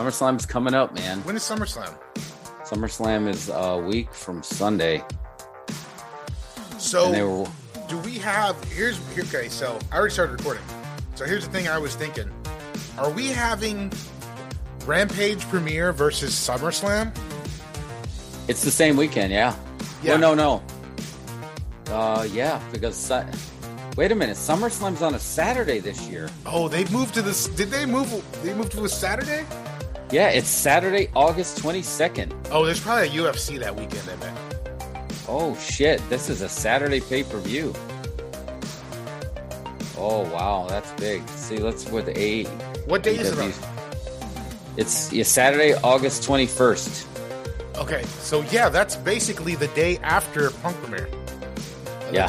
SummerSlam's coming up, man. When is SummerSlam? SummerSlam is a week from Sunday. So were do we have here's okay so i already started recording so here's the thing i was thinking are we having rampage premiere versus summerslam it's the same weekend, yeah. Yeah. Well, no, no. Uh, yeah, because wait a minute, SummerSlam's on a Saturday this year. oh they moved to this did they move they moved to a saturday Yeah, it's Saturday, August twenty second. oh there's probably a ufc that weekend i bet Oh shit, this is a Saturday pay per view. Oh wow, that's big. See, let's with eight. what day is it on? It's yeah, Saturday, August twenty first. okay so yeah that's basically the day after punk premiere Yeah.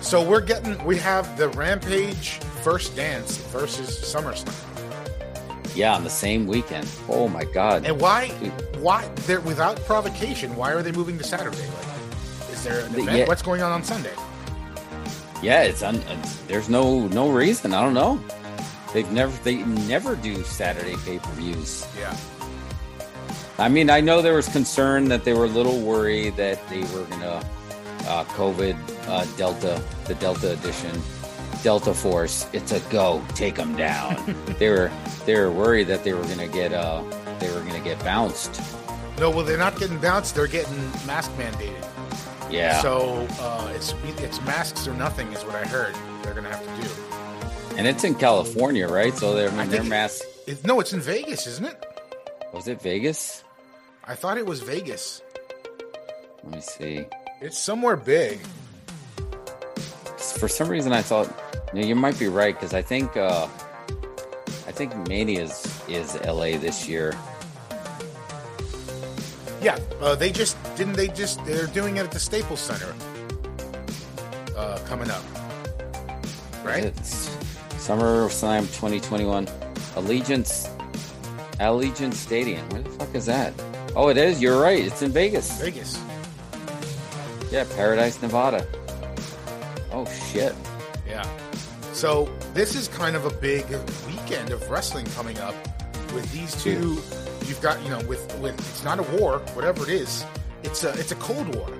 so we're getting we have the rampage first dance versus summerslam Yeah, on the same weekend. Oh my god. And why? Why? They're without provocation. Why are they moving to Saturday? Like, is there an event? yeah. What's going on on Sunday? Yeah, it's un. It's, there's no no reason. I don't know. They've never they never do Saturday pay per views. Yeah. I mean, I know there was concern that they were a little worried that they were gonna uh, COVID uh, Delta, the Delta edition, Delta Force. It's a go, take them down. they were they were worried that they were gonna get uh they were gonna get bounced. No, well, they're not getting bounced. They're getting mask mandated. Yeah, So uh, it's it's masks or nothing is what I heard. They're gonna have to do. and it's in California, right? So they're I mean, their think it- mask. It, no, it's in Vegas, isn't it? Was it Vegas? I thought it was Vegas. Let me see. It's somewhere big. for some reason I thought you, you might be right because I think uh I think Mania is, is LA this year. Yeah, uh, they just didn't. They just they're doing it at the Staples Center. Uh, coming up, right? It's Summer Slam 2021 Allegiant Allegiant Stadium. Where the fuck is that? Oh, it is. You're right. It's in Vegas. Vegas. Yeah, Paradise, Nevada. Oh shit. So this is kind of a big weekend of wrestling coming up with these two. You've got you know with with it's not a war, whatever it is. It's a it's a cold war,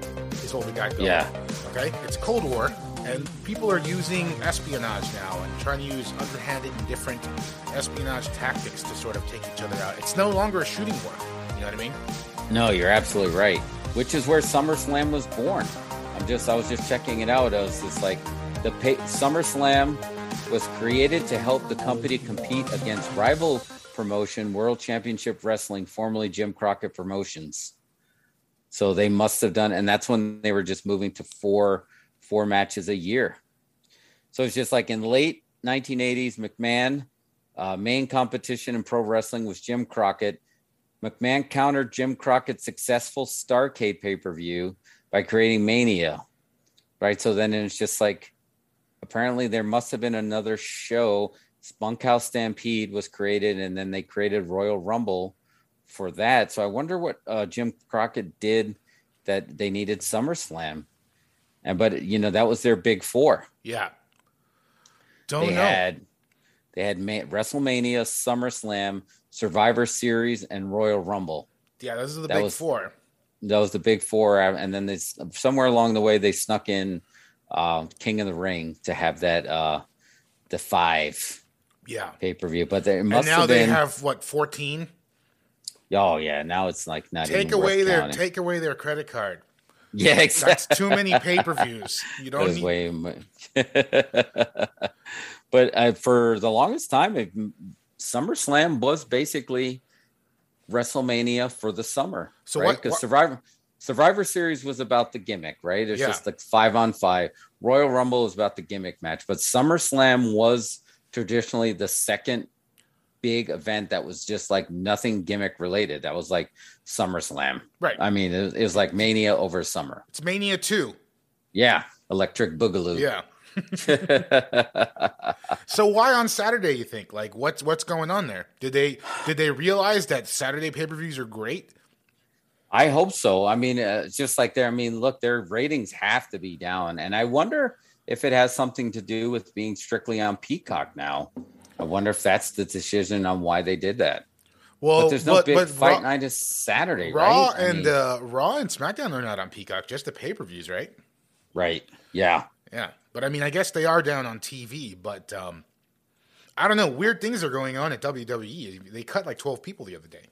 is what we got going. Yeah. Okay. It's a cold war, and people are using espionage now and trying to use underhanded and different espionage tactics to sort of take each other out. It's no longer a shooting war. You know what I mean? No, you're absolutely right. Which is where SummerSlam was born. I'm just I was just checking it out. I was just like the pay, SummerSlam was created to help the company compete against rival promotion World Championship Wrestling, formerly Jim Crockett Promotions. So they must have done, and that's when they were just moving to four four matches a year. So it's just like in late 1980s, McMahon uh, main competition in pro wrestling was Jim Crockett. McMahon countered Jim Crockett's successful Starcade pay per view by creating Mania. Right. So then it's just like apparently there must have been another show. Bunkhouse Stampede was created, and then they created Royal Rumble for that. So I wonder what uh, Jim Crockett did that they needed SummerSlam. And but you know that was their big four. Yeah. Don't they know. had they had Ma- WrestleMania, SummerSlam, Survivor Series, and Royal Rumble. yeah, those are the that big was- four. That was the big four, and then they somewhere along the way they snuck in uh, King of the Ring to have that uh, the five Yeah. pay per view. But there And now have they been. have what fourteen. oh yeah, now it's like not Take away their counting. take away their credit card. yeah, That's exactly. too many pay per views. You don't need. way but uh, for the longest time, it, SummerSlam was basically WrestleMania for the summer. So right? what- Because Survivor Survivor Series was about the gimmick, right? It's Yeah. just like five on five. Royal Rumble was about the gimmick match, but SummerSlam was traditionally the second big event that was just like nothing gimmick related. That was like SummerSlam. Right. I mean, it, it was like Mania over summer. It's Mania two. Yeah, Electric Boogaloo. Yeah. So why on Saturday? You think like what's what's going on there? Did they did they realize that Saturday pay per views are great? I hope so. I mean, uh, it's just like there. I mean, look, their ratings have to be down, and I wonder if it has something to do with being strictly on Peacock now. I wonder if that's the decision on why they did that. Well, but there's no but, big but fight Raw, night is Saturday, Raw right? I and mean, uh, Raw and SmackDown are not on Peacock, just the pay per views, right? right, yeah. Yeah, but I mean, I guess they are down on TV. But um, I don't know. Weird things are going on at WWE. They cut like twelve people the other day.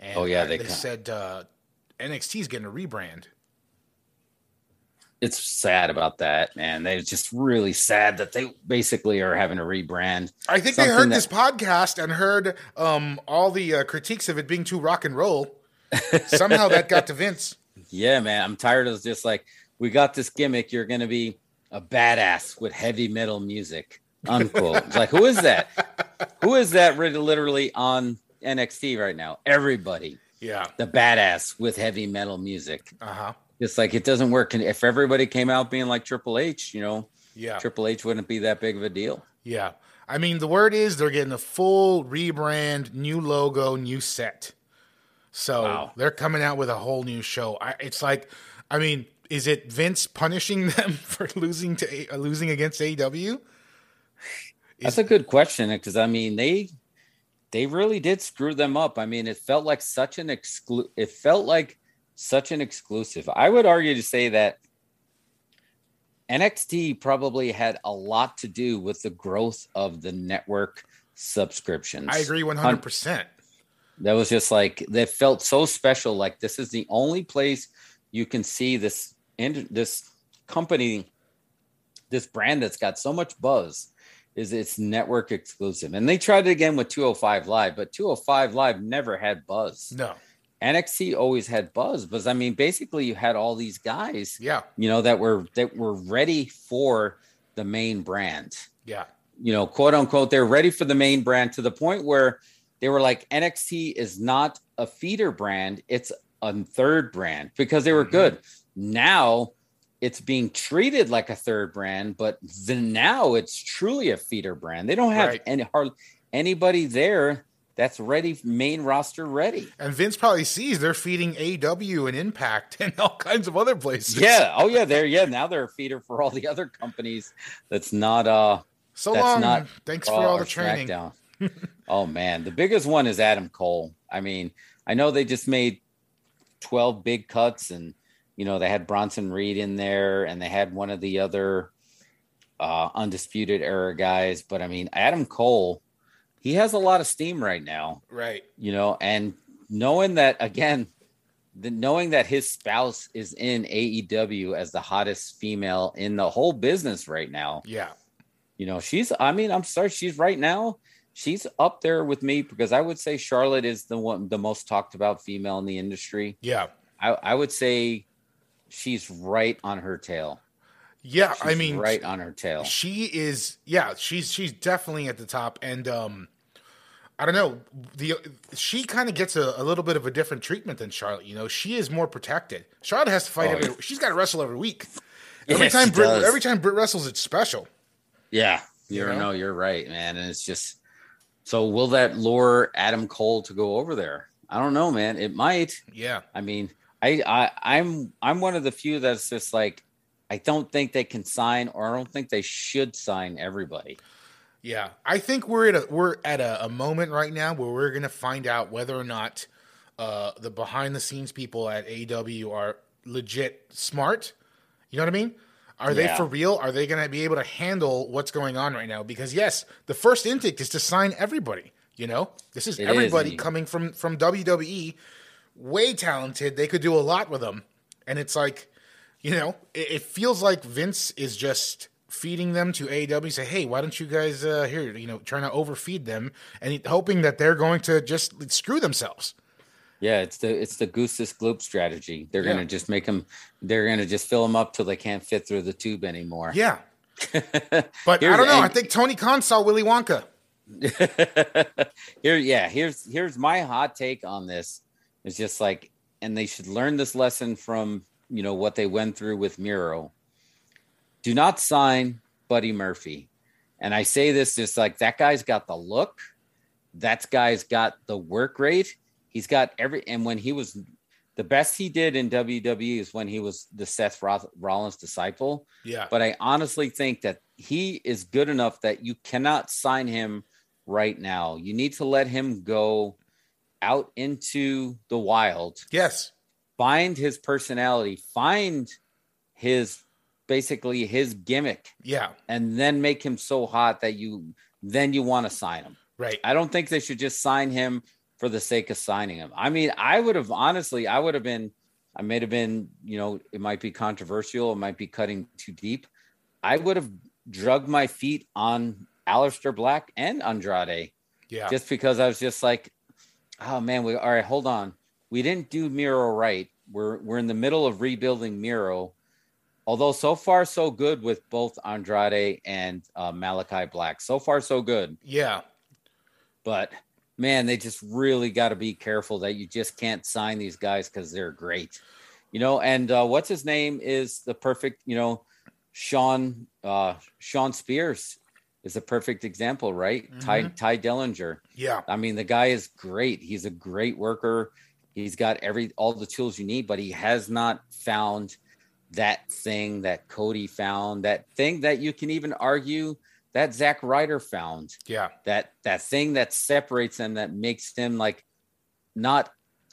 And Oh, yeah, they they said uh, NXT is getting a rebrand. It's sad about that, man. They're just really sad that they basically are having a rebrand. I think they heard that- this podcast and heard um, all the uh, critiques of it being too rock and roll. Somehow that got to Vince. Yeah, man. I'm tired of just like we got this gimmick. You're gonna be a badass with heavy metal music. Unquote. It's like who is that? Who is that? Really, literally on NXT right now? Everybody, Yeah. the badass with heavy metal music. Uh huh. Just like it doesn't work. And if everybody came out being like Triple H, you know, Yeah. Triple H wouldn't be that big of a deal. Yeah. I mean, the word is they're getting a full rebrand, new logo, new set. So Wow. they're coming out with a whole new show. I, it's like, I mean, is it Vince punishing them for losing to uh, losing against AEW? That's a good question because I mean they they really did screw them up. I mean, it felt like such an exclu it felt like such an exclusive. I would argue to say that NXT probably had a lot to do with the growth of the network subscriptions. I agree one hundred percent. That was just like that felt so special. Like this is the only place you can see this and this company, this brand that's got so much buzz. Is it's network exclusive, and they tried it again with 205 Live, but 205 Live never had buzz. No. NXT always had buzz, because I mean, basically, you had all these guys, Yeah. you know, that were that were ready for the main brand Yeah. you know, quote unquote, they're ready for the main brand to the point where they were like, NXT is not a feeder brand, it's a third brand because they were Mhm. good. Now it's being treated like a third brand, but then now it's truly a feeder brand. They don't have Right. any hard anybody there that's ready, main roster ready. And Vince probably sees they're feeding AEW and Impact and all kinds of other places. Yeah. Oh yeah. They're yeah. Now they're a feeder for all the other companies. That's not uh So That's long. not Thanks Raw for all the training. Oh man, the biggest one is Adam Cole. I mean, I know they just made 12 big cuts and you know, they had Bronson Reed in there and they had one of the other uh undisputed era guys, but I mean, Adam Cole, he has a lot of steam right now, Right. you know, and knowing that again, the, knowing that his spouse is in AEW as the hottest female in the whole business right now, Yeah. you know, she's, I mean, I'm sorry, she's right now, she's up there with me because I would say Charlotte is the one, the most talked about female in the industry. Yeah. I, I would say she's right on her tail. Yeah. She's I mean, right on her tail. she is yeah she's she's definitely at the top and um i don't know the she kind of gets a, a little bit of a different treatment than charlotte you know she is more protected charlotte has to fight Oh, every yeah. she's got to wrestle every week every Yes, time Britt, does. every time Britt wrestles it's special Yeah, You you know? know, you're right, man. And it's just so will that lure Adam Cole to go over there? I don't know, man. It might. yeah I mean, I, I I'm I'm one of the few that's just like I don't think they can sign or I don't think they should sign everybody. yeah i think we're at a we're at a, a moment right now where we're gonna find out whether or not uh the behind the scenes people at aew are legit smart you know what i mean are they for real? Are they going to be able to handle what's going on right now? Because yes, the first instinct is to sign everybody. You know, this is It is, everybody and- coming from from WWE, way talented. They could do a lot with them, and it's like, you know, it, it feels like Vince is just feeding them to AEW. Say, hey, why don't you guys uh, here? You know, trying to overfeed them and hoping that they're going to just screw themselves. Yeah, it's the it's the Augustus Gloop strategy. They're Yeah. gonna just make them. They're gonna just fill them up till they can't fit through the tube anymore. Yeah, but I don't know. I think Tony Khan saw Willy Wonka. Here, yeah, here's here's my hot take on this. It's just like, and they should learn this lesson from you know what they went through with Miro. Do not sign Buddy Murphy. And I say this just like that guy's got the look, that guy's got the work rate. He's got every and when he was the best he did in WWE is when he was the Seth Roth- Rollins disciple Yeah, but I honestly think that he is good enough that you cannot sign him right now. You need to let him go out into the wild, Yes. find his personality, find his basically his gimmick, Yeah. and then make him so hot that you then you want to sign him. Right. I don't think they should just sign him for the sake of signing him. I mean, I would have honestly, I would have been, I may have been, you know, it might be controversial, it might be cutting too deep. I would have drugged my feet on Aleister Black and Andrade Yeah. just because I was just like, oh man, we all right, hold on. We didn't do Miro right. We're we're in the middle of rebuilding Miro. Although so far so good with both Andrade and uh, Malakai Black. So far so good yeah. but man, they just really got to be careful that you just can't sign these guys because they're great, you know. And uh, what's his name is the perfect, you know, Sean uh, Shawn Spears is a perfect example, right? Ty mm-hmm. Tye Dillinger. Yeah. I mean, the guy is great. He's a great worker. He's got every all the tools you need, but he has not found that thing that Cody found, that thing that you can even argue that Zack Ryder found Yeah. that that thing that separates them that makes them like not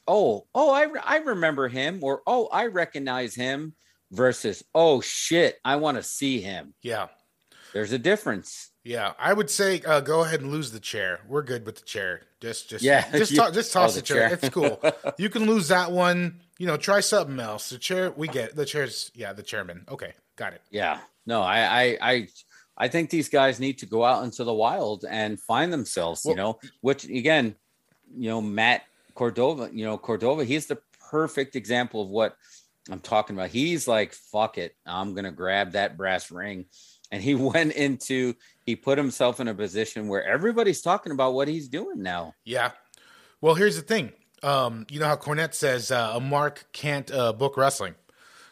oh oh I, I remember him or oh i recognize him versus oh shit i want to see him Yeah. There's a difference Yeah. I would say uh, go ahead and lose the chair. We're good with the chair. Just just Yeah, Just you- to- just toss oh, the, the chair. chair. It's cool. you can lose that one. You know, try something else. The chair. We get it. the chairs. Yeah. The chairman. Okay. Got it. yeah no I, I i i think these guys need to go out into the wild and find themselves you know which again you know matt cardona you know cardona he's the perfect example of what i'm talking about he's like fuck it i'm gonna grab that brass ring and he went into he put himself in a position where everybody's talking about what he's doing now Yeah. Well, here's the thing. Um, you know how Cornette says uh, a mark can't uh, book wrestling.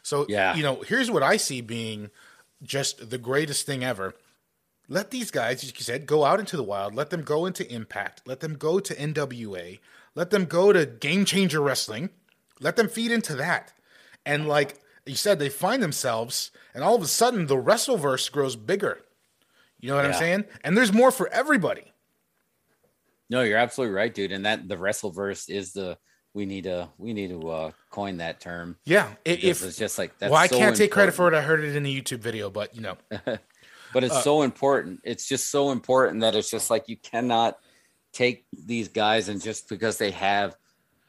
So, Yeah. you know, here's what I see being just the greatest thing ever. Let these guys, as you said, go out into the wild. Let them go into Impact. Let them go to NWA. Let them go to Game Changer Wrestling. Let them feed into that. And like you said, they find themselves, and all of a sudden the Wrestleverse grows bigger. You know what I'm saying? And there's more for everybody. no you're absolutely right dude and that the wrestleverse is the we need to we need to uh coin that term Yeah. i- because If, it's just like that's well, I so can't take credit for it. I heard it in a YouTube video, but you know, but it's Uh, so important. It's just so important that it's just like you cannot take these guys and just because they have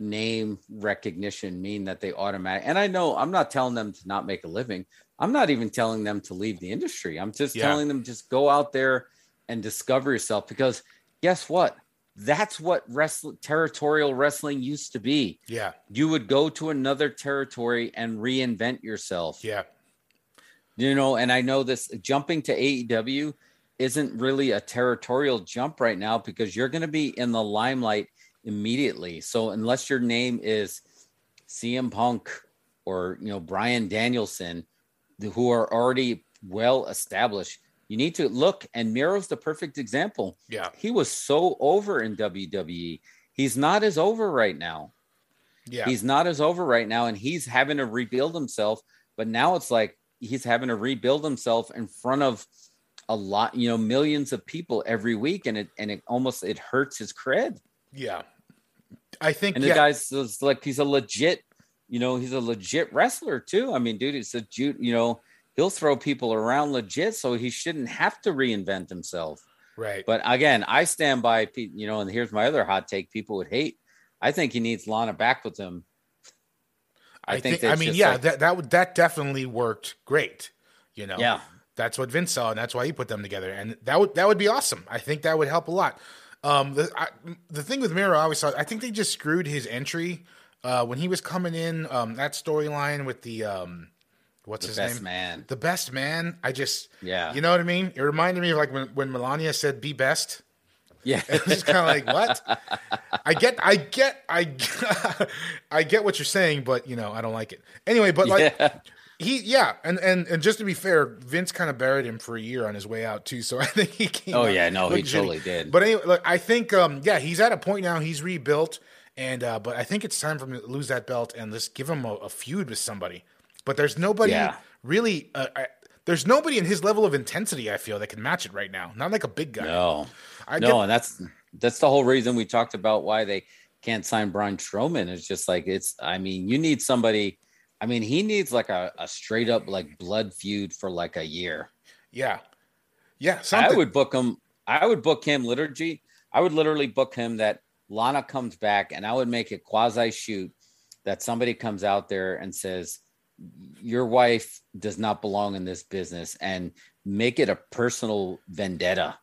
name recognition mean that they automatic. And I know I'm not telling them to not make a living. I'm not even telling them to leave the industry. I'm just Yeah. telling them just go out there and discover yourself because guess what? That's what wrestling territorial wrestling used to be. yeah, You would go to another territory and reinvent yourself yeah, you know and i know this jumping to aew isn't really a territorial jump right now because you're going to be in the limelight immediately. So unless your name is cm punk or you know bryan danielson who are already well established you need to look and miro's the perfect example. Yeah, he was so over in wwe he's not as over right now. Yeah, He's not as over right now, and he's having to rebuild himself. But now it's like he's having to rebuild himself in front of a lot, you know, millions of people every week, and it and it almost it hurts his cred. Yeah. I think And the yeah, guy's like he's a legit, you know, he's a legit wrestler too. I mean, dude, it's a you know, he'll throw people around legit, so he shouldn't have to reinvent himself. right. But again, I stand by, you know, and here's my other hot take: people would hate. I think he needs Lana back with him. I, I think think. I mean, yeah, like- that that would that definitely worked great. You know, Yeah. that's what Vince saw, and that's why he put them together, and that would that would be awesome. I think that would help a lot. Um, the I, the thing with Miro, I always thought, I think they just screwed his entry uh, when he was coming in. Um, that storyline with the um, what's The his best name? man. The best man. I just, Yeah. you know what I mean. It reminded me of like when when Melania said, "Be best." Yeah. It's just kind of like what? I get, I get, I, I get what you're saying, but you know, I don't like it. Anyway, but like Yeah. He, yeah, and and and just to be fair, Vince kind of buried him for a year on his way out too. So I think he came. Oh, yeah, no, he shitty. totally did. But anyway, look, I think, um, yeah, he's at a point now. He's rebuilt, and uh, but I think it's time for him to lose that belt and just give him a, a feud with somebody. But there's nobody Yeah. really. Uh, I, there's nobody in his level of intensity. I feel that can match it right now. Not like a big guy. No. I no, get- and that's that's the whole reason we talked about why they can't sign Braun Strowman. It's just like it's. I mean, you need somebody. I mean, he needs like a, a straight up like blood feud for like a year. Yeah, yeah. Something. I would book him. I would book him liturgy. I would literally book him that Lana comes back, and I would make it quasi shoot that somebody comes out there and says, Your wife does not belong in this business, and make it a personal vendetta.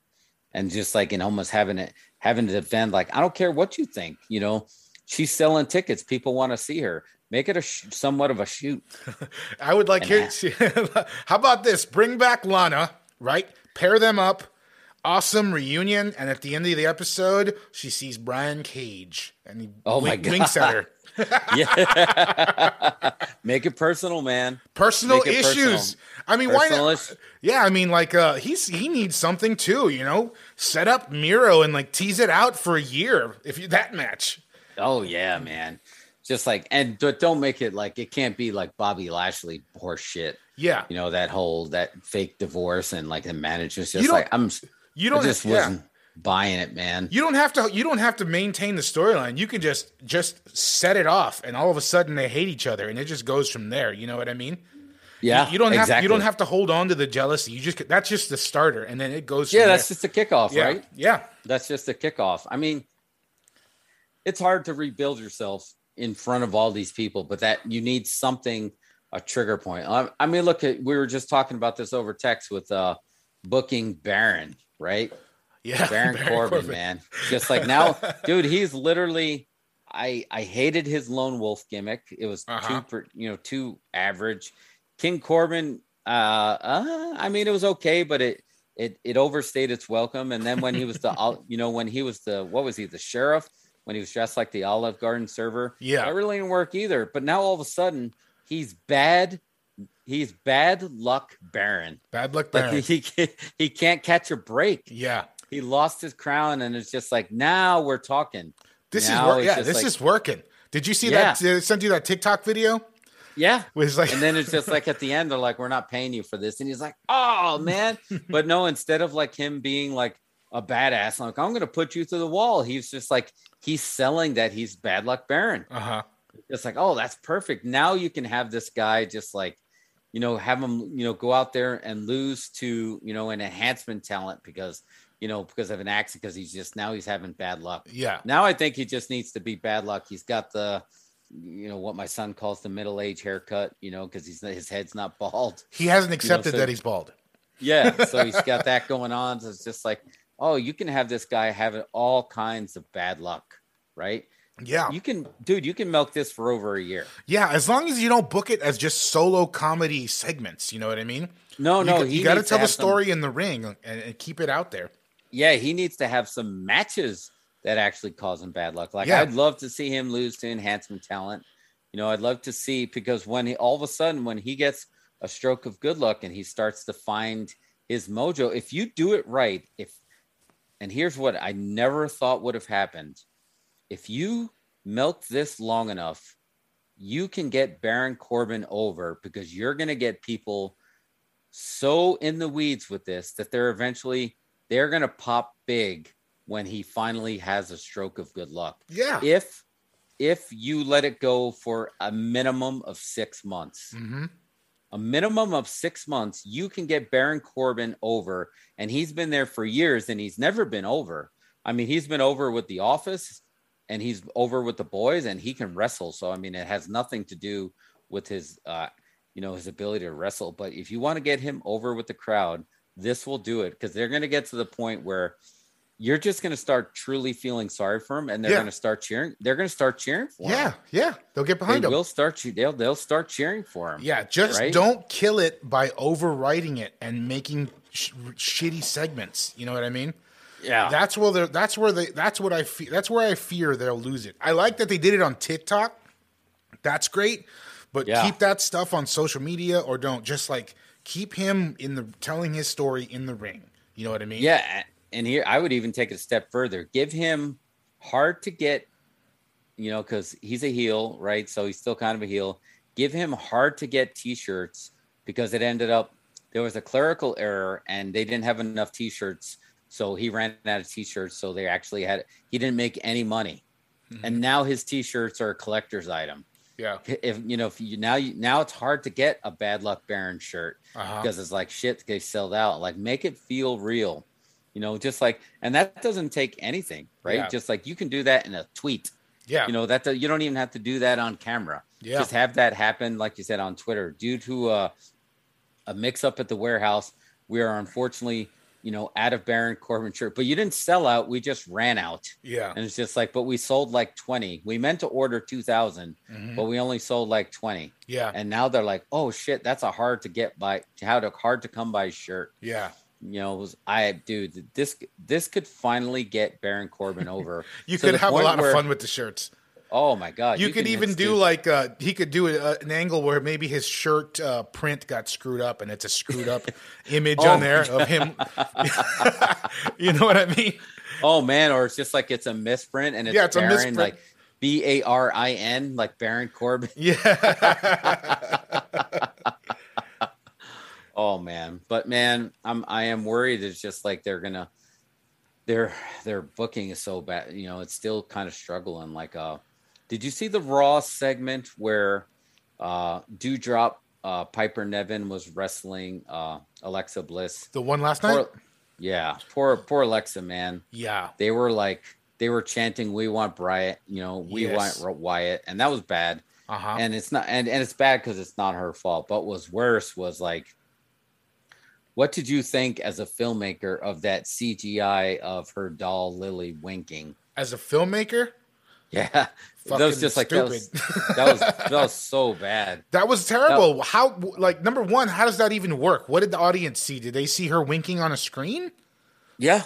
And just like in almost having it, having to defend, like, I don't care what you think, you know, she's selling tickets. People want to see her. Make it a sh- somewhat of a shoot. I would like here. how about this? Bring back Lana, right? Pair them up awesome reunion. And at the end of the episode, she sees Brian Cage and he oh wink, my God. winks at her. yeah. Make it personal, man. Personal it issues. Personal. I mean, personal why not? Yeah, I mean, like, uh, he's he needs something too, you know. Set up Miro and like tease it out for a year if you that match. Oh yeah, man. Just like and but don't make it like it can't be like Bobby Lashley horse shit. Yeah, you know that whole that fake divorce and like the manager's just like I'm. You don't I just wasn't buying it, man. You don't have to. You don't have to maintain the storyline. You can just just set it off, and all of a sudden they hate each other, and it just goes from there. You know what I mean? Yeah. You, you don't exactly. have you don't have to hold on to the jealousy. You just that's just the starter, and then it goes. Yeah, that's there. just a kickoff, yeah. right? Yeah, that's just a kickoff. I mean, it's hard to rebuild yourself in front of all these people, but that you need something a trigger point. I, I mean, look at we were just talking about this over text with uh booking Baron right? Yeah, Baron, Baron Corbin, Corbin, man. Just like now, dude, he's literally. I I hated his lone wolf gimmick. It was uh-huh. too, per, you know, too average. King Corbin, uh, uh, I mean, it was okay, but it it it overstayed its welcome. And then when he was the, you know, when he was the, what was he, the sheriff? When he was dressed like the Olive Garden server, yeah, that really didn't work either. But now all of a sudden, he's bad he's bad luck Baron. Bad luck Baron. Like he he can't catch a break. Yeah. He lost his crown and it's just like now we're talking. This now is working. Yeah, this like, is working. Did you see yeah. that? Did send you that TikTok video? Yeah. Was like, and then it's just like at the end, they're like, "We're not paying you for this," and he's like, "Oh man!" but no, instead of like him being like a badass, like I'm going to put you through the wall, he's just like he's selling that he's bad luck Baron. Uh huh. It's like, oh, that's perfect. Now you can have this guy just like you know, have him, you know, go out there and lose to, you know, an enhancement talent because, you know, because of an accident, because he's just now he's having bad luck. Yeah. Now I think he just needs to be bad luck. He's got the, you know, what my son calls the middle age haircut, you know, because he's his head's not bald. He hasn't accepted you know, so, that he's bald. Yeah. So he's got that going on. So it's just like, oh, you can have this guy having all kinds of bad luck, right? Yeah. You can, dude, you can milk this for over a year. Yeah, as long as you don't book it as just solo comedy segments. You know what I mean? No, you no. you got to tell the story some, in the ring and, and, keep it out there. Yeah, he needs to have some matches that actually cause him bad luck. Like, yeah. I'd love to see him lose to enhancement talent. You know, I'd love to see because when he all of a sudden, when he gets a stroke of good luck and he starts to find his mojo, if you do it right, if, and here's what I never thought would have happened if you milk this long enough, you can get Baron Corbin over because you're going to get people so in the weeds with this that they're eventually they're going to pop big when he finally has a stroke of good luck. Yeah. If if you let it go for a minimum of 6 months. Mm-hmm. A minimum of 6 months, you can get Baron Corbin over and he's been there for years and he's never been over. I mean, he's been over with The Office and he's over with the boys and he can wrestle. So I mean, it has nothing to do with his, uh, you know, his ability to wrestle. But if you want to get him over with the crowd, this will do it because they're going to get to the point where you're just going to start truly feeling sorry for him, and they're yeah. going to start cheering. They're going to start cheering for yeah, him. Yeah, yeah, they'll get behind they him. Will start you. They'll they'll start cheering for him. Yeah, just right? don't kill it by overwriting it and making sh- shitty segments. You know what I mean? Yeah, that's where they that's where they that's what I feel that's where I fear they'll lose it. I like that they did it on TikTok. That's great, but yeah. keep that stuff on social media or don't. Just like keep him in the telling his story in the ring. You know what I mean? Yeah, and here I would even take it a step further. Give him hard to get, you know, because he's a heel, right? So he's still kind of a heel. Give him hard to get T-shirts because it ended up there was a clerical error and they didn't have enough T-shirts so he ran out of t-shirts. So they actually had he didn't make any money. and now his t-shirts are a collector's item. Yeah. If you know, if you now you now it's hard to get a bad luck Baron shirt Uh-huh. because it's like shit they sold out. Like make it feel real, you know, just like and that doesn't take anything, right? Yeah. Just like you can do that in a tweet. Yeah. You know that you don't even have to do that on camera. Yeah. Just have that happen, like you said on Twitter. Due to uh, a mix up at the warehouse, we are unfortunately, you know, out of Baron Corbin shirt. But you didn't sell out. We just ran out. yeah. And it's just like, but we sold like 20. We meant to order 2,000, Mhm. but we only sold like 20. Yeah. And now they're like, oh shit, that's a hard to get by, how to hard to come by shirt. Yeah. You know, was I, dude, this this could finally get Baron Corbin over. You could have a lot where- of fun with the shirts. Oh my god, You, could even do like uh, he could do a, an angle where maybe his shirt uh, print got screwed up and it's a screwed up image Oh on there of him. you know what I mean? Oh man, or it's just like it's a misprint and it's, Yeah, it's a Baron, misprint. like B A R I N, like Baron Corbin. Yeah. Oh man, but man, I'm I am worried. It's just like they're gonna their their booking is so bad. You know, it's still kind of struggling. Like, uh, did you see the Raw segment where uh Doudrop uh Piper Niven was wrestling uh Alexa Bliss? the one last night. Yeah, poor poor Alexa, man. yeah. They were like they were chanting, "We want Bryant," you know, "We Yes. want Wyatt," and that was bad Uh huh. and it's not and, and it's bad because it's not her fault but was worse was like what did you think as a filmmaker of that cgi of her doll lily winking As a filmmaker, yeah that was just like that was, stupid. that was that was so bad That was terrible. How like number one, how does that even work? What did the audience see? Did they see her winking on a screen? yeah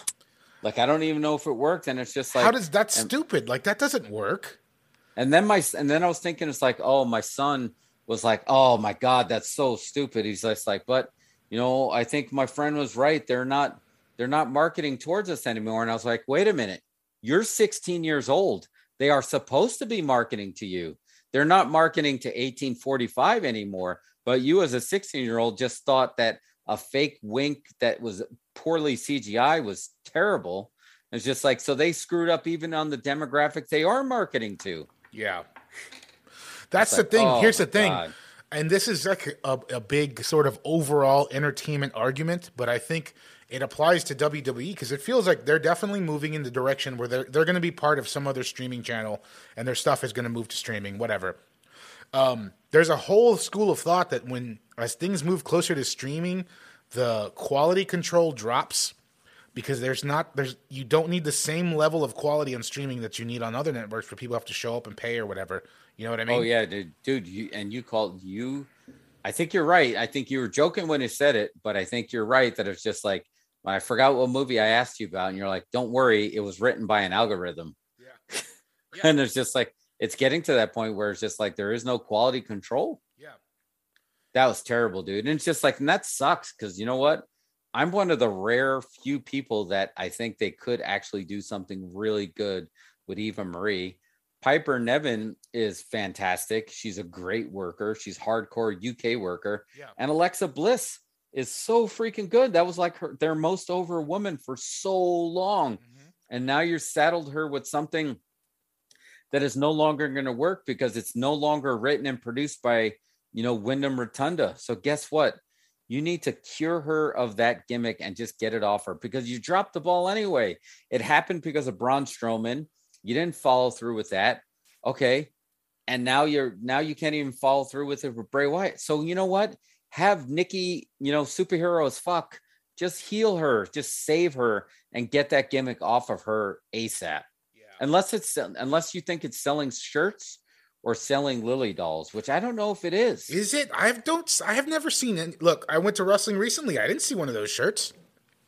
like i don't even know if it worked and it's just like how does that stupid? Like that doesn't work. And then my and then I was thinking it's like, oh, my son was like, oh my god, that's so stupid. He's just like, but you know, I think my friend was right. They're not they're not marketing towards us anymore. And I was like, wait a minute, you're 16 years old. They are supposed to be marketing to you. They're not marketing to 1845 anymore. But you, as a 16 year old, just thought that a fake wink that was poorly CGI was terrible. It's just like so they screwed up even on the demographic they are marketing to. Yeah. That's It's the like, thing. oh Here's the thing. God. And this is like a, a big sort of overall entertainment argument, but I think it applies to WWE because it feels like they're definitely moving in the direction where they're they're going to be part of some other streaming channel and their stuff is going to move to streaming, whatever. Um, there's a whole school of thought that when as things move closer to streaming, the quality control drops because there's not there's you don't need the same level of quality on streaming that you need on other networks where people have to show up and pay or whatever. You know what I oh, mean? Oh yeah, dude, dude, you and you called you. I think you're right. I think you were joking when you said it, but I think you're right that it's just like I forgot what movie I asked you about, and you're like, "Don't worry, it was written by an algorithm." Yeah. and it's just like it's getting to that point where it's just like there is no quality control. Yeah. That was terrible, dude. And it's just like, and that sucks because you know what? I'm one of the rare few people that I think they could actually do something really good with Eva Marie. Piper Niven is fantastic. She's a great worker. She's hardcore UK worker. Yeah. And Alexa Bliss is so freaking good. That was like her their most over woman for so long. Mm-hmm. And now you're saddled her with something that is no longer going to work because it's no longer written and produced by, you know, Windham Rotunda. So guess what? You need to cure her of that gimmick and just get it off her because you dropped the ball anyway. It happened because of Braun Strowman. You didn't follow through with that. Okay. And now you're now you can't even follow through with it with Bray Wyatt. So you know what? Have Nikki, you know, superhero as fuck. Just heal her, just save her, and get that gimmick off of her ASAP Yeah. unless it's unless you think it's selling shirts or selling lily dolls which i don't know if it is Is it? I have don't. I have never seen it. Look, I went to wrestling recently. I didn't see one of those shirts.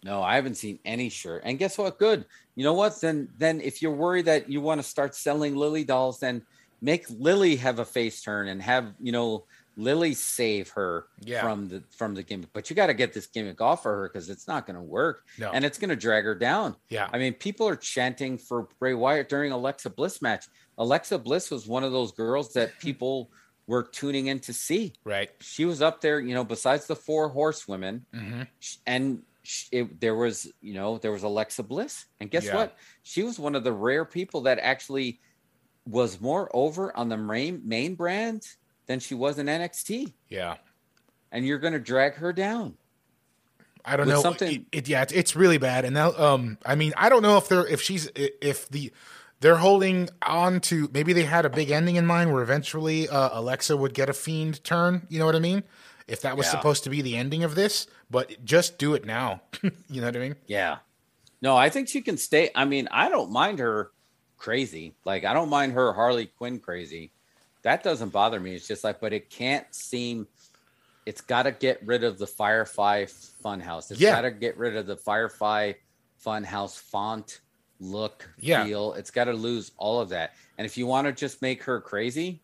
No i haven't seen any shirt and guess what good you know what then then if you're worried that you want to start selling lily dolls then make lily have a face turn and have you know lily save her Yeah. from the from the gimmick but you got to get this gimmick off of her because it's not going to work No. and it's going to drag her down Yeah. I mean, people are chanting for Bray Wyatt during Alexa Bliss match. Alexa Bliss was one of those girls that people were tuning in to see. right. She was up there, you know, besides the four horsewomen, hmm and it, there was, you know, there was Alexa Bliss, and guess Yeah. what? She was one of the rare people that actually was more over on the main main brand than she was in NXT, Yeah. and you're going to drag her down. I don't know. something- It, it- yeah, it's, it's really bad. And now, um, I mean, I don't know if they're if she's if the they're holding on to maybe they had a big ending in mind where eventually uh, Alexa would get a fiend turn. You know what I mean? If that was Yeah. supposed to be the ending of this, but just do it now. you know what I mean? Yeah. No, I think she can stay. I mean, I don't mind her crazy. Like, I don't mind her Harley Quinn crazy. That doesn't bother me. It's just like, but it can't seem. It's got to get rid of the Firefly Funhouse. It's Yeah. got to get rid of the Firefly Funhouse font, look, Yeah. feel. It's got to lose all of that. And if you want to just make her crazy,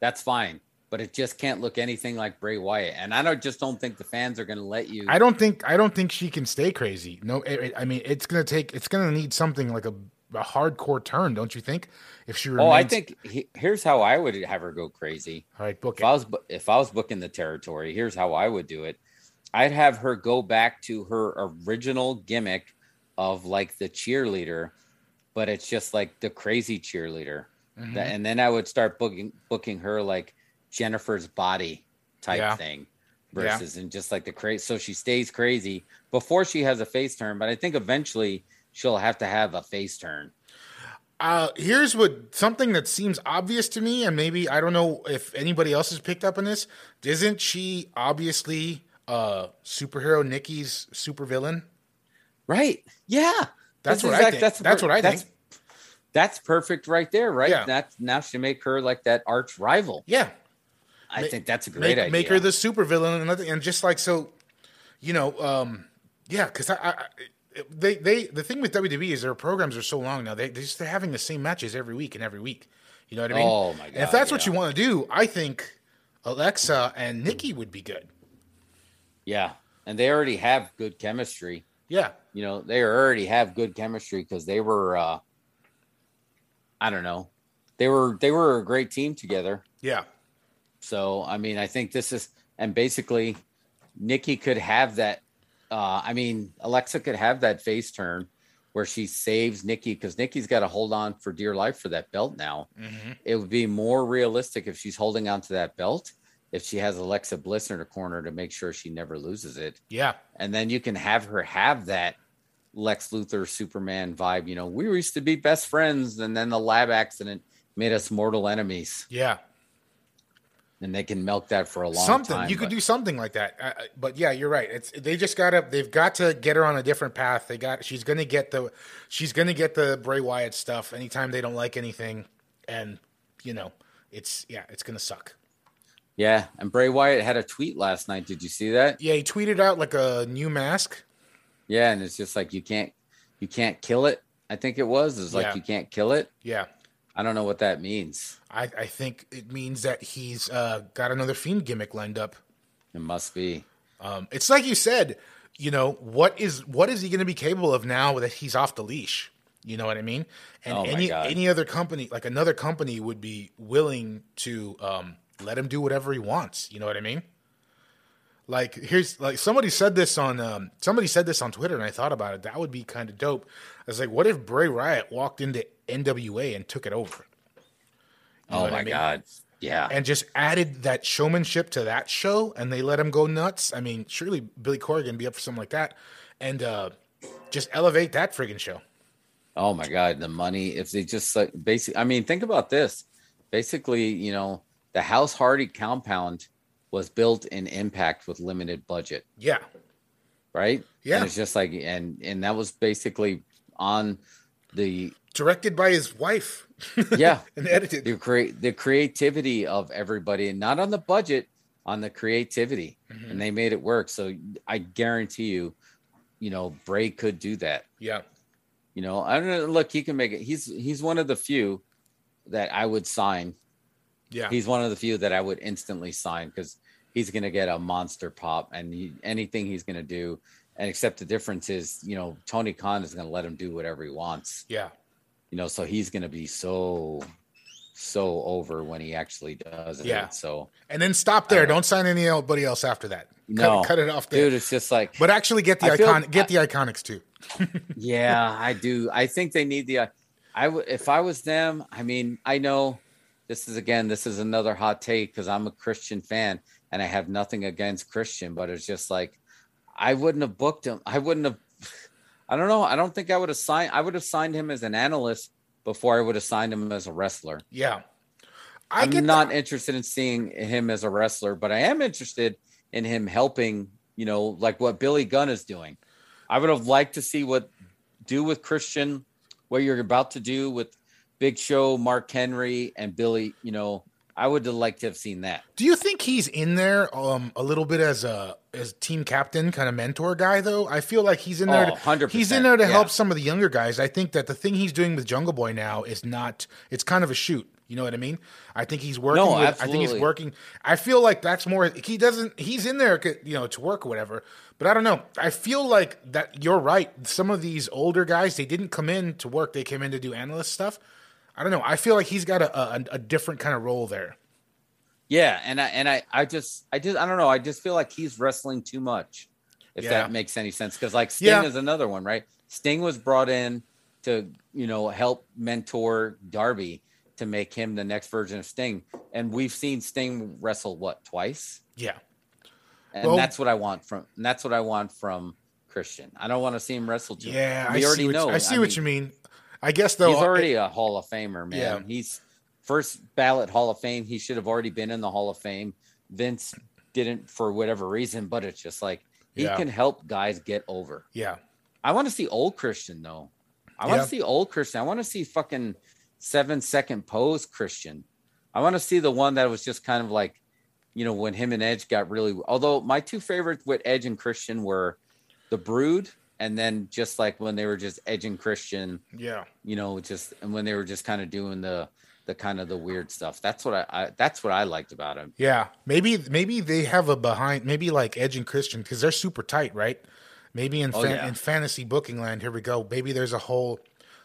that's fine. But it just can't look anything like Bray Wyatt. And I don't just don't think the fans are going to let you. I don't think I don't think she can stay crazy. No, it, I mean it's gonna take it's gonna need something like a, a hardcore turn, don't you think? If she remains, Oh, I think he, here's how I would have her go crazy. All right, book If I was if I was booking the territory, here's how I would do it. I'd have her go back to her original gimmick of like the cheerleader, but it's just like the crazy cheerleader. Mhm. And then I would start booking booking her like Jennifer's body type Yeah. thing Yeah. versus and just like the crazy so she stays crazy before she has a face turn, but I think eventually she'll have to have a face turn. Uh, here's what something that seems obvious to me, and maybe I don't know if anybody else has picked up on this. Isn't she obviously uh superhero Nikki's supervillain? Right. Yeah. That's what I think. That's what I that's, think. That's perfect right there, right? Yeah. That's now she make her like that arch rival. Yeah, I think that's a make, great idea. make her the supervillain and nothing, and just like so, you know, um, yeah, because I, I, they, they, the thing with WWE is their programs are so long now. They, they just they're having the same matches every week and every week. You know what I mean? Oh, my And God, if that's what you want to do, I think Alexa and Nikki would be good. yeah. And they already have good chemistry. Yeah, You know, they already have good chemistry because they were uh I don't know. They were they were a great team together. yeah, So I mean, I think this is and basically Nikki could have that. Uh, I mean, Alexa could have that face turn where she saves Nikki because Nikki's got to hold on for dear life for that belt now. hmm It would be more realistic if she's holding on to that belt if she has Alexa Bliss in her corner to make sure she never loses it, yeah, and then you can have her have that Lex Luthor Superman vibe. You know, we used to be best friends, and then the lab accident made us mortal enemies, yeah. And they can milk that for a long something time. you could but- do something like that. Uh, uh, but yeah, you're right. It's they just gotta they've got to get her on a different path. They got she's gonna get the she's gonna get the Bray Wyatt stuff anytime they don't like anything, and you know it's yeah it's gonna suck. Yeah, and Bray Wyatt had a tweet last night. Did you see that? Yeah, he tweeted out like a new mask. Yeah, and it's just like you can't you can't kill it. I think it was. It's like Yeah. you can't kill it. Yeah, I don't know what that means. I I think it means that he's uh, got another fiend gimmick lined up. It must be. Um, it's like you said, you know, what is what is he going to be capable of now that he's off the leash? You know what I mean? And Oh any God. any other company, like another company, would be willing to um, let him do whatever he wants. You know what I mean? Like here's like somebody said this on um, somebody said this on Twitter, and I thought about it. That would be kind of dope. I was like, what if Bray Wyatt walked into NWA and took it over? You oh my I mean? god. Yeah. and just added that showmanship to that show and they let him go nuts. I mean, surely Billy would be up for something like that. And uh, just elevate that friggin' show. Oh my God, the money. If they just like basically, I mean, think about this. Basically, you know, the House Hardy compound was built in Impact with limited budget, Yeah. right? Yeah. And it's just like, and and that was basically on the Directed by his wife. yeah and edited. the create the creativity of everybody, and not on the budget, on the creativity, Mm-hmm. and they made it work. So I guarantee you, you know, Bray could do that. Yeah. You know, I don't know. Look, he can make it. He's he's one of the few that I would sign. Yeah. He's one of the few that I would instantly sign because he's going to get a monster pop, and he, anything he's going to do. And except the difference is, you know, Tony Khan is going to let him do whatever he wants. yeah. You know, so he's going to be so so over when he actually does it. Yeah. So And then stop there. Uh, Don't sign anybody else after that. Cut, no, cut it off there. dude. It's just like But actually get the I feel- icon get the iconics too. Yeah, I do. I think they need the. I would if I was them. I mean, I know this is again, this is another hot take because I'm a Christian fan and I have nothing against Christian, but it's just like I wouldn't have booked him. I wouldn't have. I don't know. I don't think I would have signed. I would have signed him as an analyst before I would have signed him as a wrestler. Yeah. I am not that. interested in seeing him as a wrestler, but I am interested in him helping, you know, like what Billy Gunn is doing. I would have liked to see what do with Christian, what you're about to do with Big Show, Mark Henry, and Billy, you know, I would have liked to have seen that. Do you think he's in there um, a little bit as a as team captain, kind of mentor guy though? I feel like he's in there. Oh, to, he's in there to yeah. help some of the younger guys. I think that the thing he's doing with Jungle Boy now is not. It's kind of a shoot. You know what I mean? I think he's working. No, with, I think he's working. I feel like that's more. He doesn't. He's in there, you know, to work or whatever. But I don't know. I feel like that. You're right. Some of these older guys, they didn't come in to work. They came in to do analyst stuff. I don't know. I feel like he's got a, a, a different kind of role there. Yeah, and I and I I just I just I don't know. I just feel like he's wrestling too much. If yeah. that makes any sense, because like Sting yeah. is another one, right? Sting was brought in to you know help mentor Darby to make him the next version of Sting, and we've seen Sting wrestle what twice. Yeah, and well, that's what I want from. And that's what I want from Christian. I don't want to see him wrestle. Too. Yeah, we I already know. I see I what mean, you mean. I guess though he's already it, a Hall of Famer, man. Yeah. He's first ballot Hall of Fame. He should have already been in the Hall of Fame. Vince didn't for whatever reason, but it's just like he yeah. can help guys get over. Yeah. I want to see old Christian though. I want to see old Christian. I want to see fucking seven second pose Christian. I want to see the one that was just kind of like, you know, when him and Edge got really. Although my two favorites with Edge and Christian were the Brood and then just like when they were just Edge and Christian, yeah, you know, just and when they were just kind of doing the the kind of the weird stuff. That's what I, I that's what I liked about him. Yeah, maybe maybe they have a behind, maybe like Edge and Christian because they're super tight, right? Maybe in oh, yeah. in fantasy booking land, here we go. Maybe there's a whole.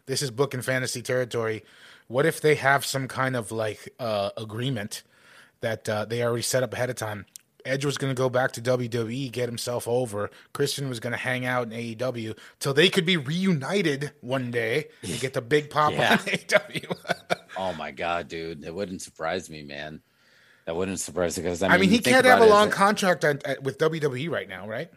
This is book and fantasy territory. What if they have some kind of like uh, agreement that uh, they already set up ahead of time? Edge was going to go back to WWE, get himself over. Christian was going to hang out in AEW till they could be reunited one day and get the big pop yeah. on AEW. oh my god, dude, that wouldn't surprise me, man. That wouldn't surprise me because I mean, I mean he can't have a long contract at, at, with WWE right now, right?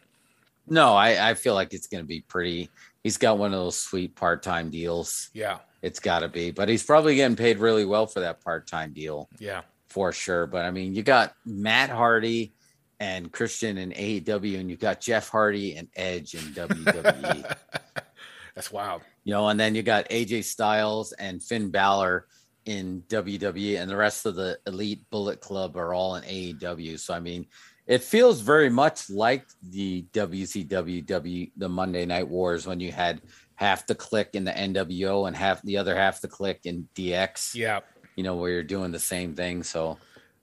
No, I, I feel like it's going to be pretty. He's got one of those sweet part time deals. Yeah, it's got to be, but he's probably getting paid really well for that part time deal. Yeah, for sure. But I mean, you got Matt Hardy and Christian and AEW, and you got Jeff Hardy and Edge in WWE. That's wild. You know, and then you got AJ Styles and Finn Balor in WWE, and the rest of the Elite Bullet Club are all in AEW. So I mean, it feels very much like the WCW, the Monday Night Wars, when you had half the Kliq in the NWO and half the other half the Kliq in DX. Yeah, you know, where you're doing the same thing. So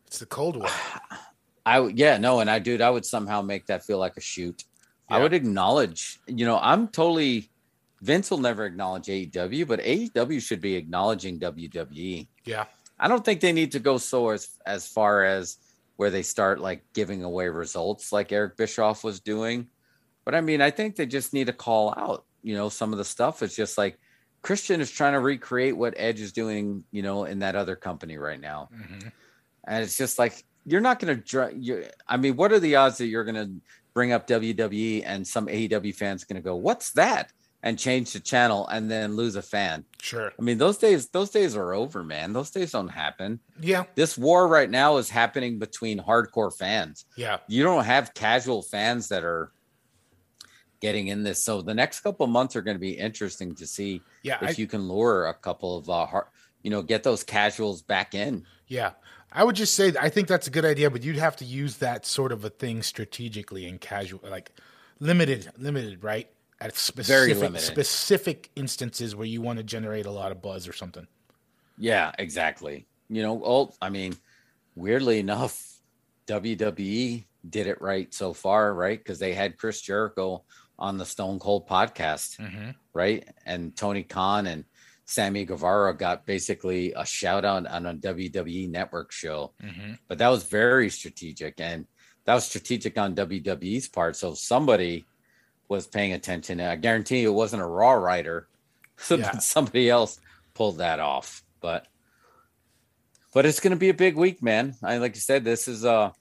it's the Cold one. I yeah no, and I dude, I would somehow make that feel like a shoot. Yeah. I would acknowledge, you know, I'm totally Vince will never acknowledge AEW, but AEW should be acknowledging WWE. Yeah. I don't think they need to go so as as far as where they start like giving away results like Eric Bischoff was doing. But I mean, I think they just need to call out, you know, some of the stuff. It's just like Christian is trying to recreate what Edge is doing, you know, in that other company right now. Mm-hmm. And it's just like you're not going to. I mean, what are the odds that you're going to bring up WWE and some AEW fans going to go, "What's that?" and change the channel and then lose a fan? Sure. I mean, those days those days are over, man. Those days don't happen. Yeah. This war right now is happening between hardcore fans. Yeah. You don't have casual fans that are getting in this. So the next couple months are going to be interesting to see yeah, if I, you can lure a couple of uh, you know, get those casuals back in. Yeah. I would just say I think that's a good idea, but you'd have to use that sort of a thing strategically and casual, like limited, limited, right? At specific, specific instances where you want to generate a lot of buzz or something. Yeah, exactly. You know, oh, I mean, weirdly enough, WWE did it right so far, right? Because they had Chris Jericho on the Stone Cold podcast, mm-hmm. right? And Tony Khan and Sammy Guevara got basically a shout out on a WWE network show. Mm-hmm. But that was very strategic and that was strategic on WWE's part. So somebody was paying attention. I guarantee you it wasn't a Raw writer. So yeah. somebody else pulled that off, but but it's going to be a big week, man. I like you said, this is uh